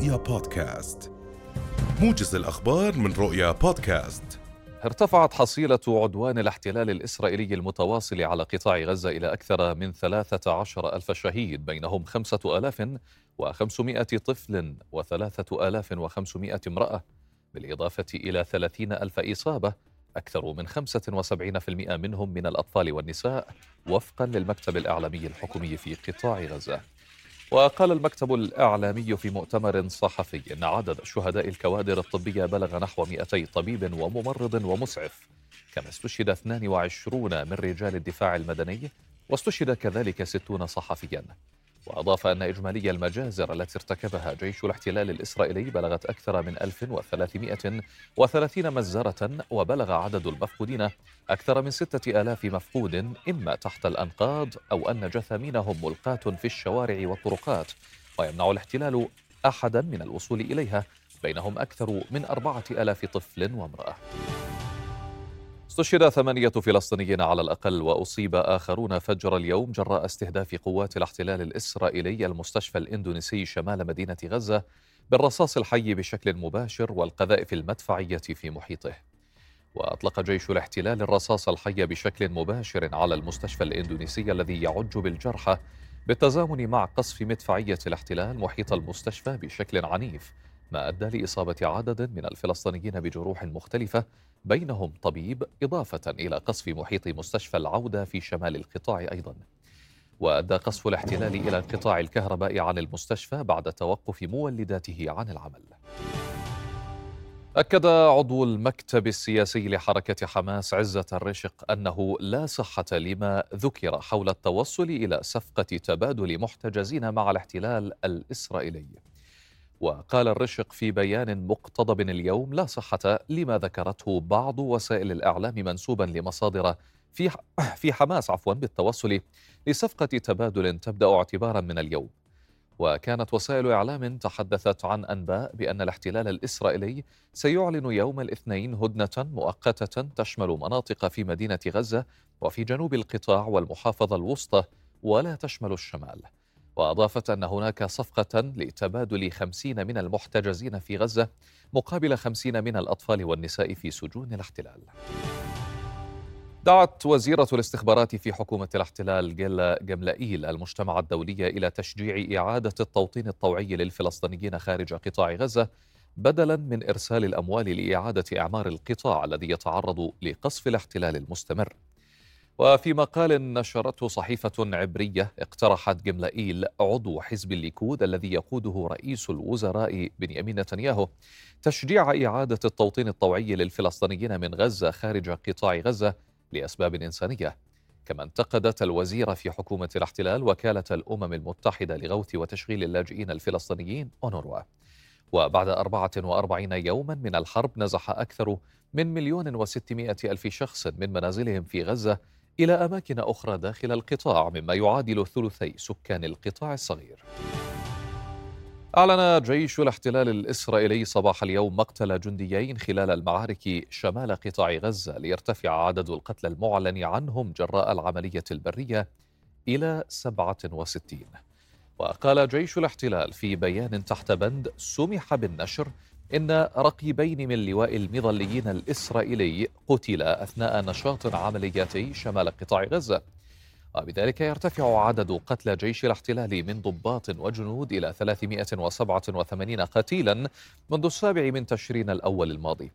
رؤيا بودكاست. موجز الأخبار من رؤيا بودكاست. ارتفعت حصيلة عدوان الاحتلال الإسرائيلي المتواصل على قطاع غزة إلى أكثر من 13 ألف شهيد بينهم خمسة ألاف وخمسمائة طفل وثلاثة ألاف وخمسمائة امرأة. بالإضافة إلى ثلاثين ألف إصابة أكثر من 75% منهم من الأطفال والنساء وفقا للمكتب الإعلامي الحكومي في قطاع غزة. وقال المكتب الإعلامي في مؤتمر صحفي أن عدد شهداء الكوادر الطبية بلغ نحو 200 طبيب وممرض ومسعف كما استشهد 22 من رجال الدفاع المدني واستشهد كذلك 60 صحفيا. وأضاف أن إجمالي المجازر التي ارتكبها جيش الاحتلال الإسرائيلي بلغت أكثر من 1330 مزرة وبلغ عدد المفقودين أكثر من 6000 مفقود إما تحت الأنقاض أو أن جثامينهم ملقاة في الشوارع والطرقات ويمنع الاحتلال أحدا من الوصول إليها بينهم أكثر من أربعة آلاف طفل وامرأة. استشهد ثمانية فلسطينيين على الأقل وأصيب آخرون فجر اليوم جراء استهداف قوات الاحتلال الإسرائيلي المستشفى الإندونيسي شمال مدينة غزة بالرصاص الحي بشكل مباشر والقذائف المدفعية في محيطه. وأطلق جيش الاحتلال الرصاص الحي بشكل مباشر على المستشفى الإندونيسي الذي يعج بالجرحى بالتزامن مع قصف مدفعية الاحتلال محيط المستشفى بشكل عنيف ما أدى لإصابة عدد من الفلسطينيين بجروح مختلفة بينهم طبيب إضافة إلى قصف محيط مستشفى العودة في شمال القطاع أيضا. وأدى قصف الاحتلال إلى انقطاع الكهرباء عن المستشفى بعد توقف مولداته عن العمل. أكد عضو المكتب السياسي لحركة حماس عزة الرشق أنه لا صحة لما ذكر حول التوصل إلى صفقة تبادل محتجزين مع الاحتلال الإسرائيلي. وقال الرشق في بيان مقتضب اليوم لا صحة لما ذكرته بعض وسائل الإعلام منسوبا لمصادر في في حماس عفوا بالتوصل لصفقة تبادل تبدأ اعتبارا من اليوم. وكانت وسائل إعلام تحدثت عن أنباء بأن الاحتلال الإسرائيلي سيعلن يوم الاثنين هدنة مؤقتة تشمل مناطق في مدينة غزة وفي جنوب القطاع والمحافظة الوسطى ولا تشمل الشمال. وأضافت أن هناك صفقة لتبادل خمسين من المحتجزين في غزة مقابل خمسين من الأطفال والنساء في سجون الاحتلال. دعت وزيرة الاستخبارات في حكومة الاحتلال جيلا جملائيل المجتمع الدولي إلى تشجيع إعادة التوطين الطوعي للفلسطينيين خارج قطاع غزة بدلا من إرسال الأموال لإعادة إعمار القطاع الذي يتعرض لقصف الاحتلال المستمر. وفي مقال نشرته صحيفة عبرية اقترحت جملائيل عضو حزب الليكود الذي يقوده رئيس الوزراء بنيامين نتنياهو تشجيع إعادة التوطين الطوعي للفلسطينيين من غزة خارج قطاع غزة لأسباب إنسانية. كما انتقدت الوزيرة في حكومة الاحتلال وكالة الأمم المتحدة لغوث وتشغيل اللاجئين الفلسطينيين أونروا. وبعد 44 يوما من الحرب نزح أكثر من مليون وستمائة ألف شخص من منازلهم في غزة إلى أماكن أخرى داخل القطاع مما يعادل ثلثي سكان القطاع الصغير. أعلن جيش الاحتلال الإسرائيلي صباح اليوم مقتل جنديين خلال المعارك شمال قطاع غزة ليرتفع عدد القتلى المعلن عنهم جراء العملية البرية إلى 67 وقال جيش الاحتلال في بيان تحت بند سمح بالنشر إن رقيبين من لواء المظليين الإسرائيلي قتلا أثناء نشاط عملياتي شمال قطاع غزة. وبذلك يرتفع عدد قتلى جيش الاحتلال من ضباط وجنود إلى 387 قتيلا منذ السابع من تشرين الأول الماضي.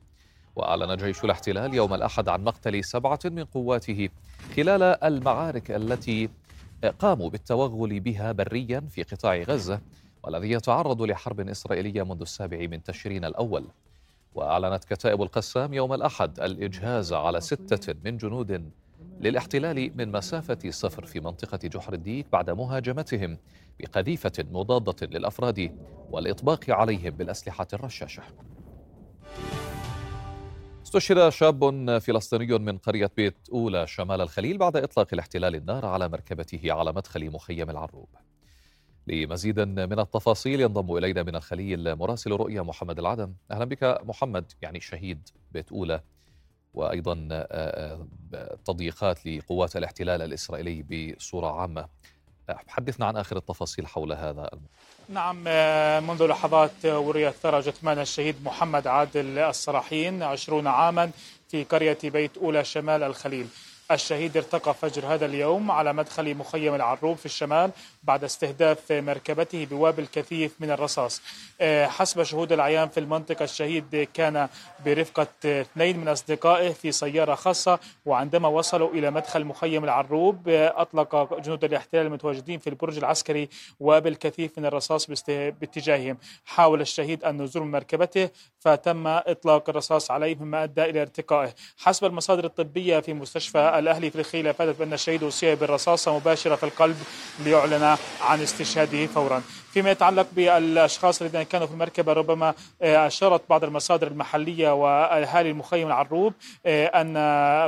وأعلن جيش الاحتلال يوم الأحد عن مقتل سبعة من قواته خلال المعارك التي قاموا بالتوغل بها بريا في قطاع غزة. والذي يتعرض لحرب إسرائيلية منذ السابع من تشرين الأول. وأعلنت كتائب القسام يوم الأحد الإجهاز على ستة من جنود للاحتلال من مسافة صفر في منطقة جحر الديك بعد مهاجمتهم بقذيفة مضادة للأفراد والإطباق عليهم بالأسلحة الرشاشة. استشهد شاب فلسطيني من قرية بيت أولى شمال الخليل بعد إطلاق الاحتلال النار على مركبته على مدخل مخيم العروب. لمزيد من التفاصيل ينضم إلينا من الخليل مراسل رؤيا محمد العدم. أهلا بك محمد يعني شهيد بيت أولى وأيضا تضييقات لقوات الاحتلال الإسرائيلي بصورة عامة. حدثنا عن آخر التفاصيل حول هذا الموضوع. نعم آه، منذ لحظات وريت ثرى جثمان الشهيد محمد عادل الصراحين عشرون عاما في قرية بيت أولى شمال الخليل. الشهيد ارتقى فجر هذا اليوم على مدخل مخيم العروب في الشمال بعد استهداف مركبته بوابل كثيف من الرصاص. آه، حسب شهود العيان في المنطقة الشهيد كان برفقة اثنين من أصدقائه في سيارة خاصة وعندما وصلوا إلى مدخل مخيم العروب آه، أطلق جنود الاحتلال المتواجدين في البرج العسكري وابل كثيف من الرصاص باتجاههم. حاول الشهيد النزول من مركبته فتم إطلاق الرصاص عليه مما أدى إلى ارتقائه. حسب المصادر الطبية في مستشفى الأهلي في الخيل أفادت بأن الشهيد أصيب بالرصاصة مباشرة في القلب ليعلن عن استشهاده فورا. فيما يتعلق بالأشخاص الذين كانوا في المركبة ربما آه، أشارت بعض المصادر المحلية واهالي المخيم العروب آه، أن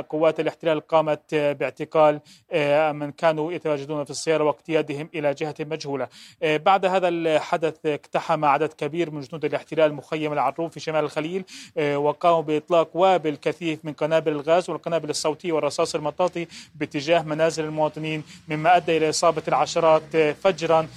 قوات الاحتلال قامت باعتقال آه، من كانوا يتواجدون في السيارة واقتيادهم إلى جهة مجهولة. بعد هذا الحدث اقتحم عدد كبير من جنود الاحتلال مخيم العروب في شمال الخليل وقاموا بإطلاق وابل كثيف من قنابل الغاز والقنابل الصوتية والرصاص المطاطي باتجاه منازل المواطنين مما أدى إلى إصابة العشرات فجرا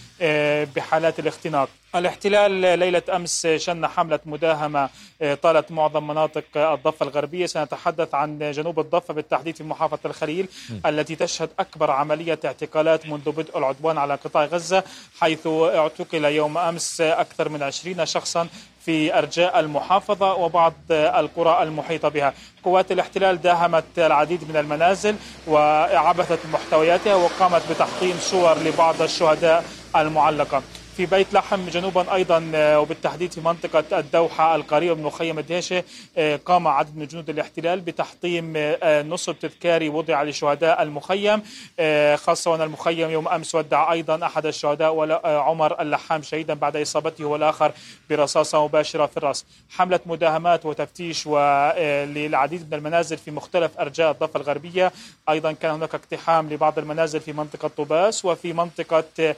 بحالات الاختناق. الاحتلال ليلة أمس شن حملة مداهمة آه، طالت معظم مناطق الضفة الغربية. سنتحدث عن جنوب الضفة بالتحديد في محافظة الخليل التي تشهد أكبر عملية اعتقالات منذ بدء العدوان على قطاع غزة حيث اعتقل يوم أمس أكثر من عشرين شخصا في أرجاء المحافظة وبعض القرى المحيطة بها. قوات الاحتلال داهمت العديد من المنازل وعبثت محتوياتها وقامت بتحطيم صور لبعض الشهداء المعلقة. في بيت لحم جنوبا أيضا آه، وبالتحديد في منطقة الدوحة القريبة من مخيم الدهشة آه، قام عدد من جنود الاحتلال بتحطيم آه، نصب تذكاري وضع لشهداء المخيم. خاصة وان المخيم يوم أمس ودع أيضا أحد الشهداء عمر اللحام شهيدا بعد إصابته والآخر برصاصة مباشرة في الرأس. حملة مداهمات وتفتيش للعديد من المنازل في مختلف أرجاء الضفة الغربية. أيضا كان هناك اقتحام لبعض المنازل في منطقة طوباس وفي منطقة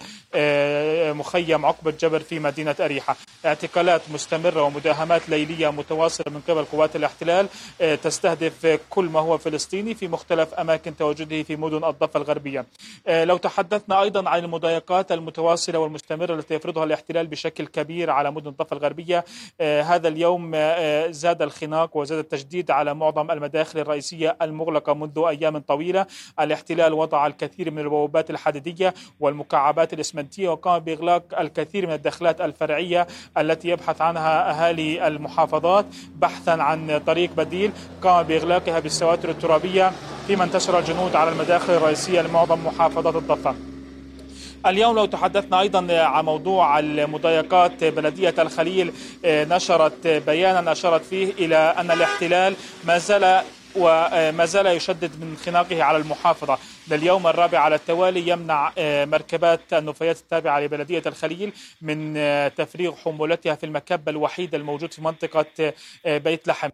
مخيم مخيم عقبة جبر في مدينة أريحة. اعتقالات مستمرة ومداهمات ليلية متواصلة من قبل قوات الاحتلال آه، تستهدف كل ما هو فلسطيني في مختلف أماكن تواجده في مدن الضفة الغربية. آه، لو تحدثنا أيضا عن المضايقات المتواصلة والمستمرة التي يفرضها الاحتلال بشكل كبير على مدن الضفة الغربية آه، هذا اليوم زاد الخناق وزاد التجديد على معظم المداخل الرئيسية المغلقة منذ أيام طويلة. الاحتلال وضع الكثير من البوابات الحديدية والمكعبات الإسمنتية وقام بإغلاق الكثير من الدخلات الفرعية التي يبحث عنها أهالي المحافظات بحثا عن طريق بديل قام بإغلاقها بالسواتر الترابية فيما انتشر الجنود على المداخل الرئيسية لمعظم محافظات الضفة. اليوم لو تحدثنا أيضا عن موضوع المضايقات بلدية الخليل نشرت بيانا أشارت فيه إلى أن الاحتلال ما زال وما زال يشدد من خناقه على المحافظة. لليوم الرابع على التوالي يمنع آه، مركبات النفايات التابعة لبلدية الخليل من آه، تفريغ حمولتها في المكب الوحيد الموجود في منطقة آه، بيت لحم.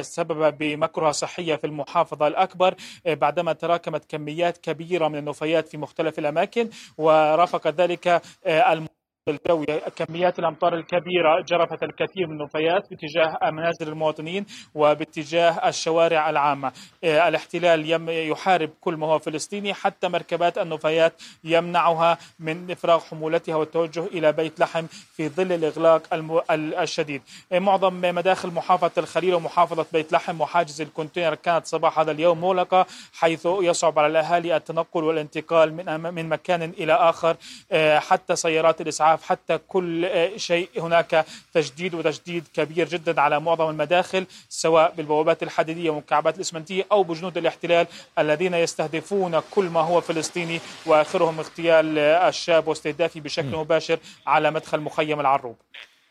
سبب بمكرهة صحية في المحافظة الأكبر. بعدما تراكمت كميات كبيرة من النفايات في مختلف الأماكن ورافق ذلك الم... الجوي كميات الأمطار الكبيرة جرفت الكثير من النفايات باتجاه منازل المواطنين وباتجاه الشوارع العامة. آه، الاحتلال يحارب كل ما هو فلسطيني حتى مركبات النفايات يمنعها من إفراغ حمولتها والتوجه إلى بيت لحم في ظل الإغلاق الشديد. آه، معظم مداخل محافظة الخليل ومحافظة بيت لحم وحاجز الكونتينر كانت صباح هذا اليوم مغلقة حيث يصعب على الأهالي التنقل والانتقال من مكان إلى آخر. آه، حتى سيارات الإسعاف الإسعاف حتى كل شيء هناك تجديد وتجديد كبير جدا على معظم المداخل سواء بالبوابات الحديدية والمكعبات الإسمنتية أو بجنود الاحتلال الذين يستهدفون كل ما هو فلسطيني وآخرهم اغتيال الشاب واستهدافه بشكل مباشر على مدخل مخيم العروب.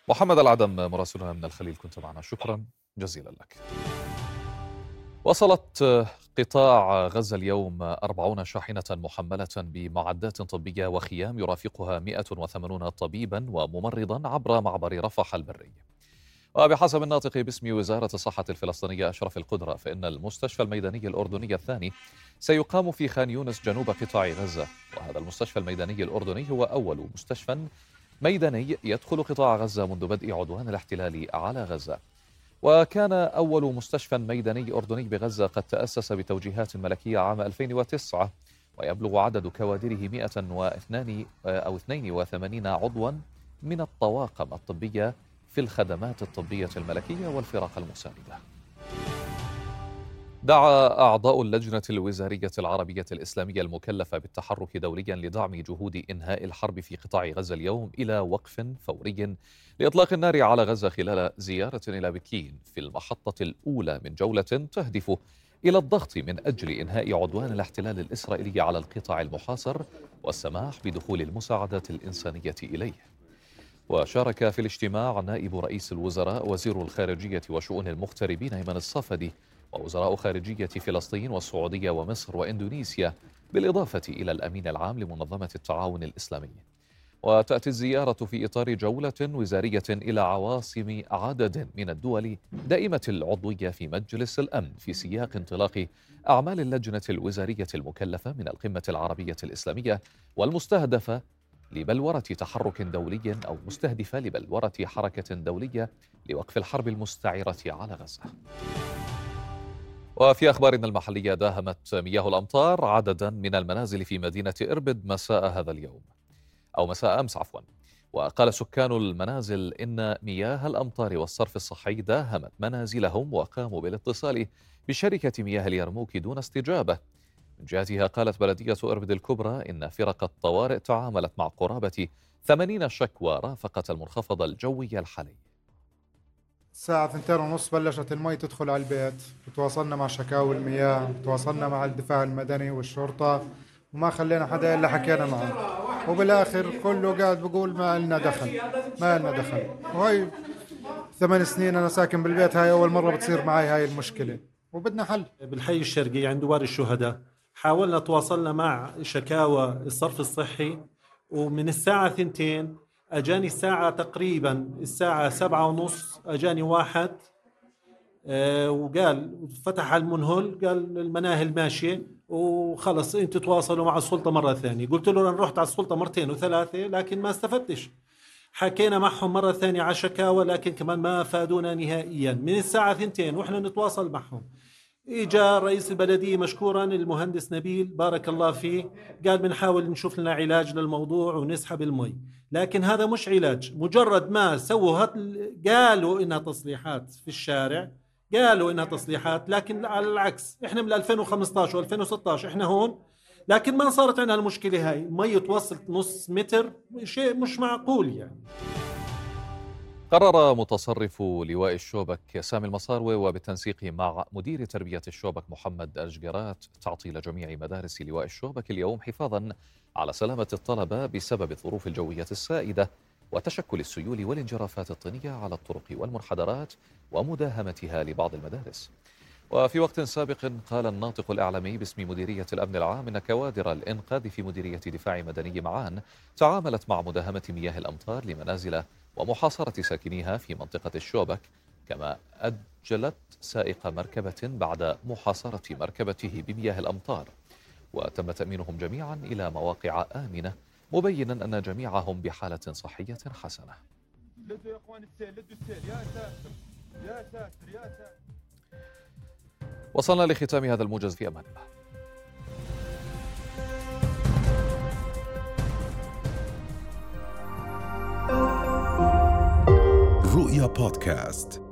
محمد العدم مراسلنا من الخليل كنت معنا. شكرا جزيلا لك. وصلت قطاع غزة اليوم أربعون شاحنة محملة بمعدات طبية وخيام يرافقها 180 طبيبا وممرضا عبر معبر رفح البري. وبحسب الناطق باسم وزارة الصحة الفلسطينية أشرف القدرة فإن المستشفى الميداني الأردني الثاني سيقام في خان يونس جنوب قطاع غزة. وهذا المستشفى الميداني الأردني هو أول مستشفى ميداني يدخل قطاع غزة منذ بدء عدوان الاحتلال على غزة. وكان أول مستشفى ميداني أردني بغزة قد تأسس بتوجيهات ملكية عام 2009 ويبلغ عدد كوادره 102 أو 82 عضوا من الطواقم الطبية في الخدمات الطبية الملكية والفرق المساندة. دعا أعضاء اللجنة الوزارية العربية الإسلامية المكلفة بالتحرك دوليا لدعم جهود إنهاء الحرب في قطاع غزة اليوم إلى وقف فوري لإطلاق النار على غزة خلال زيارة إلى بكين في المحطة الأولى من جولة تهدف إلى الضغط من أجل إنهاء عدوان الاحتلال الإسرائيلي على القطاع المحاصر والسماح بدخول المساعدات الإنسانية إليه. وشارك في الاجتماع نائب رئيس الوزراء وزير الخارجية وشؤون المغتربين أيمن الصفدي ووزراء خارجية فلسطين والسعودية ومصر وإندونيسيا بالإضافة إلى الأمين العام لمنظمة التعاون الإسلامي وتأتي الزيارة في إطار جولة وزارية إلى عواصم عدد من الدول دائمة العضوية في مجلس الأمن في سياق انطلاق أعمال اللجنة الوزارية المكلفة من القمة العربية الإسلامية والمستهدفة لبلورة تحرك دولي أو مستهدفة لبلورة حركة دولية لوقف الحرب المستعرة على غزة. وفي أخبارنا المحلية داهمت مياه الأمطار عددا من المنازل في مدينة إربد مساء هذا اليوم. أو مساء أمس عفوا. وقال سكان المنازل إن مياه الأمطار والصرف الصحي داهمت منازلهم وقاموا بالاتصال بشركة مياه اليرموك دون استجابة. من جهتها قالت بلدية إربد الكبرى إن فرق الطوارئ تعاملت مع قرابة 80 شكوى رافقت المنخفض الجوي الحالي الساعة ثنتين ونص بلشت المي تدخل على البيت. وتواصلنا مع شكاوي المياه وتواصلنا مع الدفاع المدني والشرطة وما خلينا حدا إلا حكينا معه وبالآخر كله قاعد بقول ما لنا دخل ما لنا دخل. وهي ثمان سنين أنا ساكن بالبيت هاي أول مرة بتصير معي هاي المشكلة. وبدنا حل. بالحي الشرقي عند دوار الشهداء حاولنا تواصلنا مع شكاوى الصرف الصحي ومن الساعة ثنتين أجاني الساعة تقريبا الساعة سبعة ونص أجاني واحد أه وقال فتح المنهل قال المناهل ماشية وخلص انت تواصلوا مع السلطة مرة ثانية. قلت له أنا رحت على السلطة مرتين وثلاثة لكن ما استفدتش. حكينا معهم مرة ثانية على شكاوى لكن كمان ما فادونا نهائيا. من الساعة ثنتين وإحنا نتواصل معهم. اجا رئيس البلدية مشكورا المهندس نبيل بارك الله فيه قال بنحاول نشوف لنا علاج للموضوع ونسحب المي. لكن هذا مش علاج مجرد ما سووا قالوا إنها تصليحات في الشارع قالوا إنها تصليحات لكن على العكس إحنا من 2015 و2016 إحنا هون. لكن ما صارت عندنا المشكلة هاي المي توصلت نص متر شيء مش معقول يعني. قرر متصرف لواء الشوبك سامي المصاروي وبالتنسيق مع مدير تربية الشوبك محمد أشجرات تعطيل جميع مدارس لواء الشوبك اليوم حفاظا على سلامة الطلبة بسبب الظروف الجوية السائدة وتشكل السيول والانجرافات الطينية على الطرق والمنحدرات ومداهمتها لبعض المدارس. وفي وقت سابق قال الناطق الإعلامي باسم مديرية الأمن العام أن كوادر الإنقاذ في مديرية دفاع مدني معان تعاملت مع مداهمة مياه الأمطار لمنازل ومحاصرة ساكنيها في منطقة الشوبك كما أجلت سائق مركبة بعد محاصرة مركبته بمياه الأمطار. وتم تأمينهم جميعا إلى مواقع آمنة مبينا أن جميعهم بحالة صحية حسنة. وصلنا لختام هذا الموجز في أمان الله. رؤيا بودكاست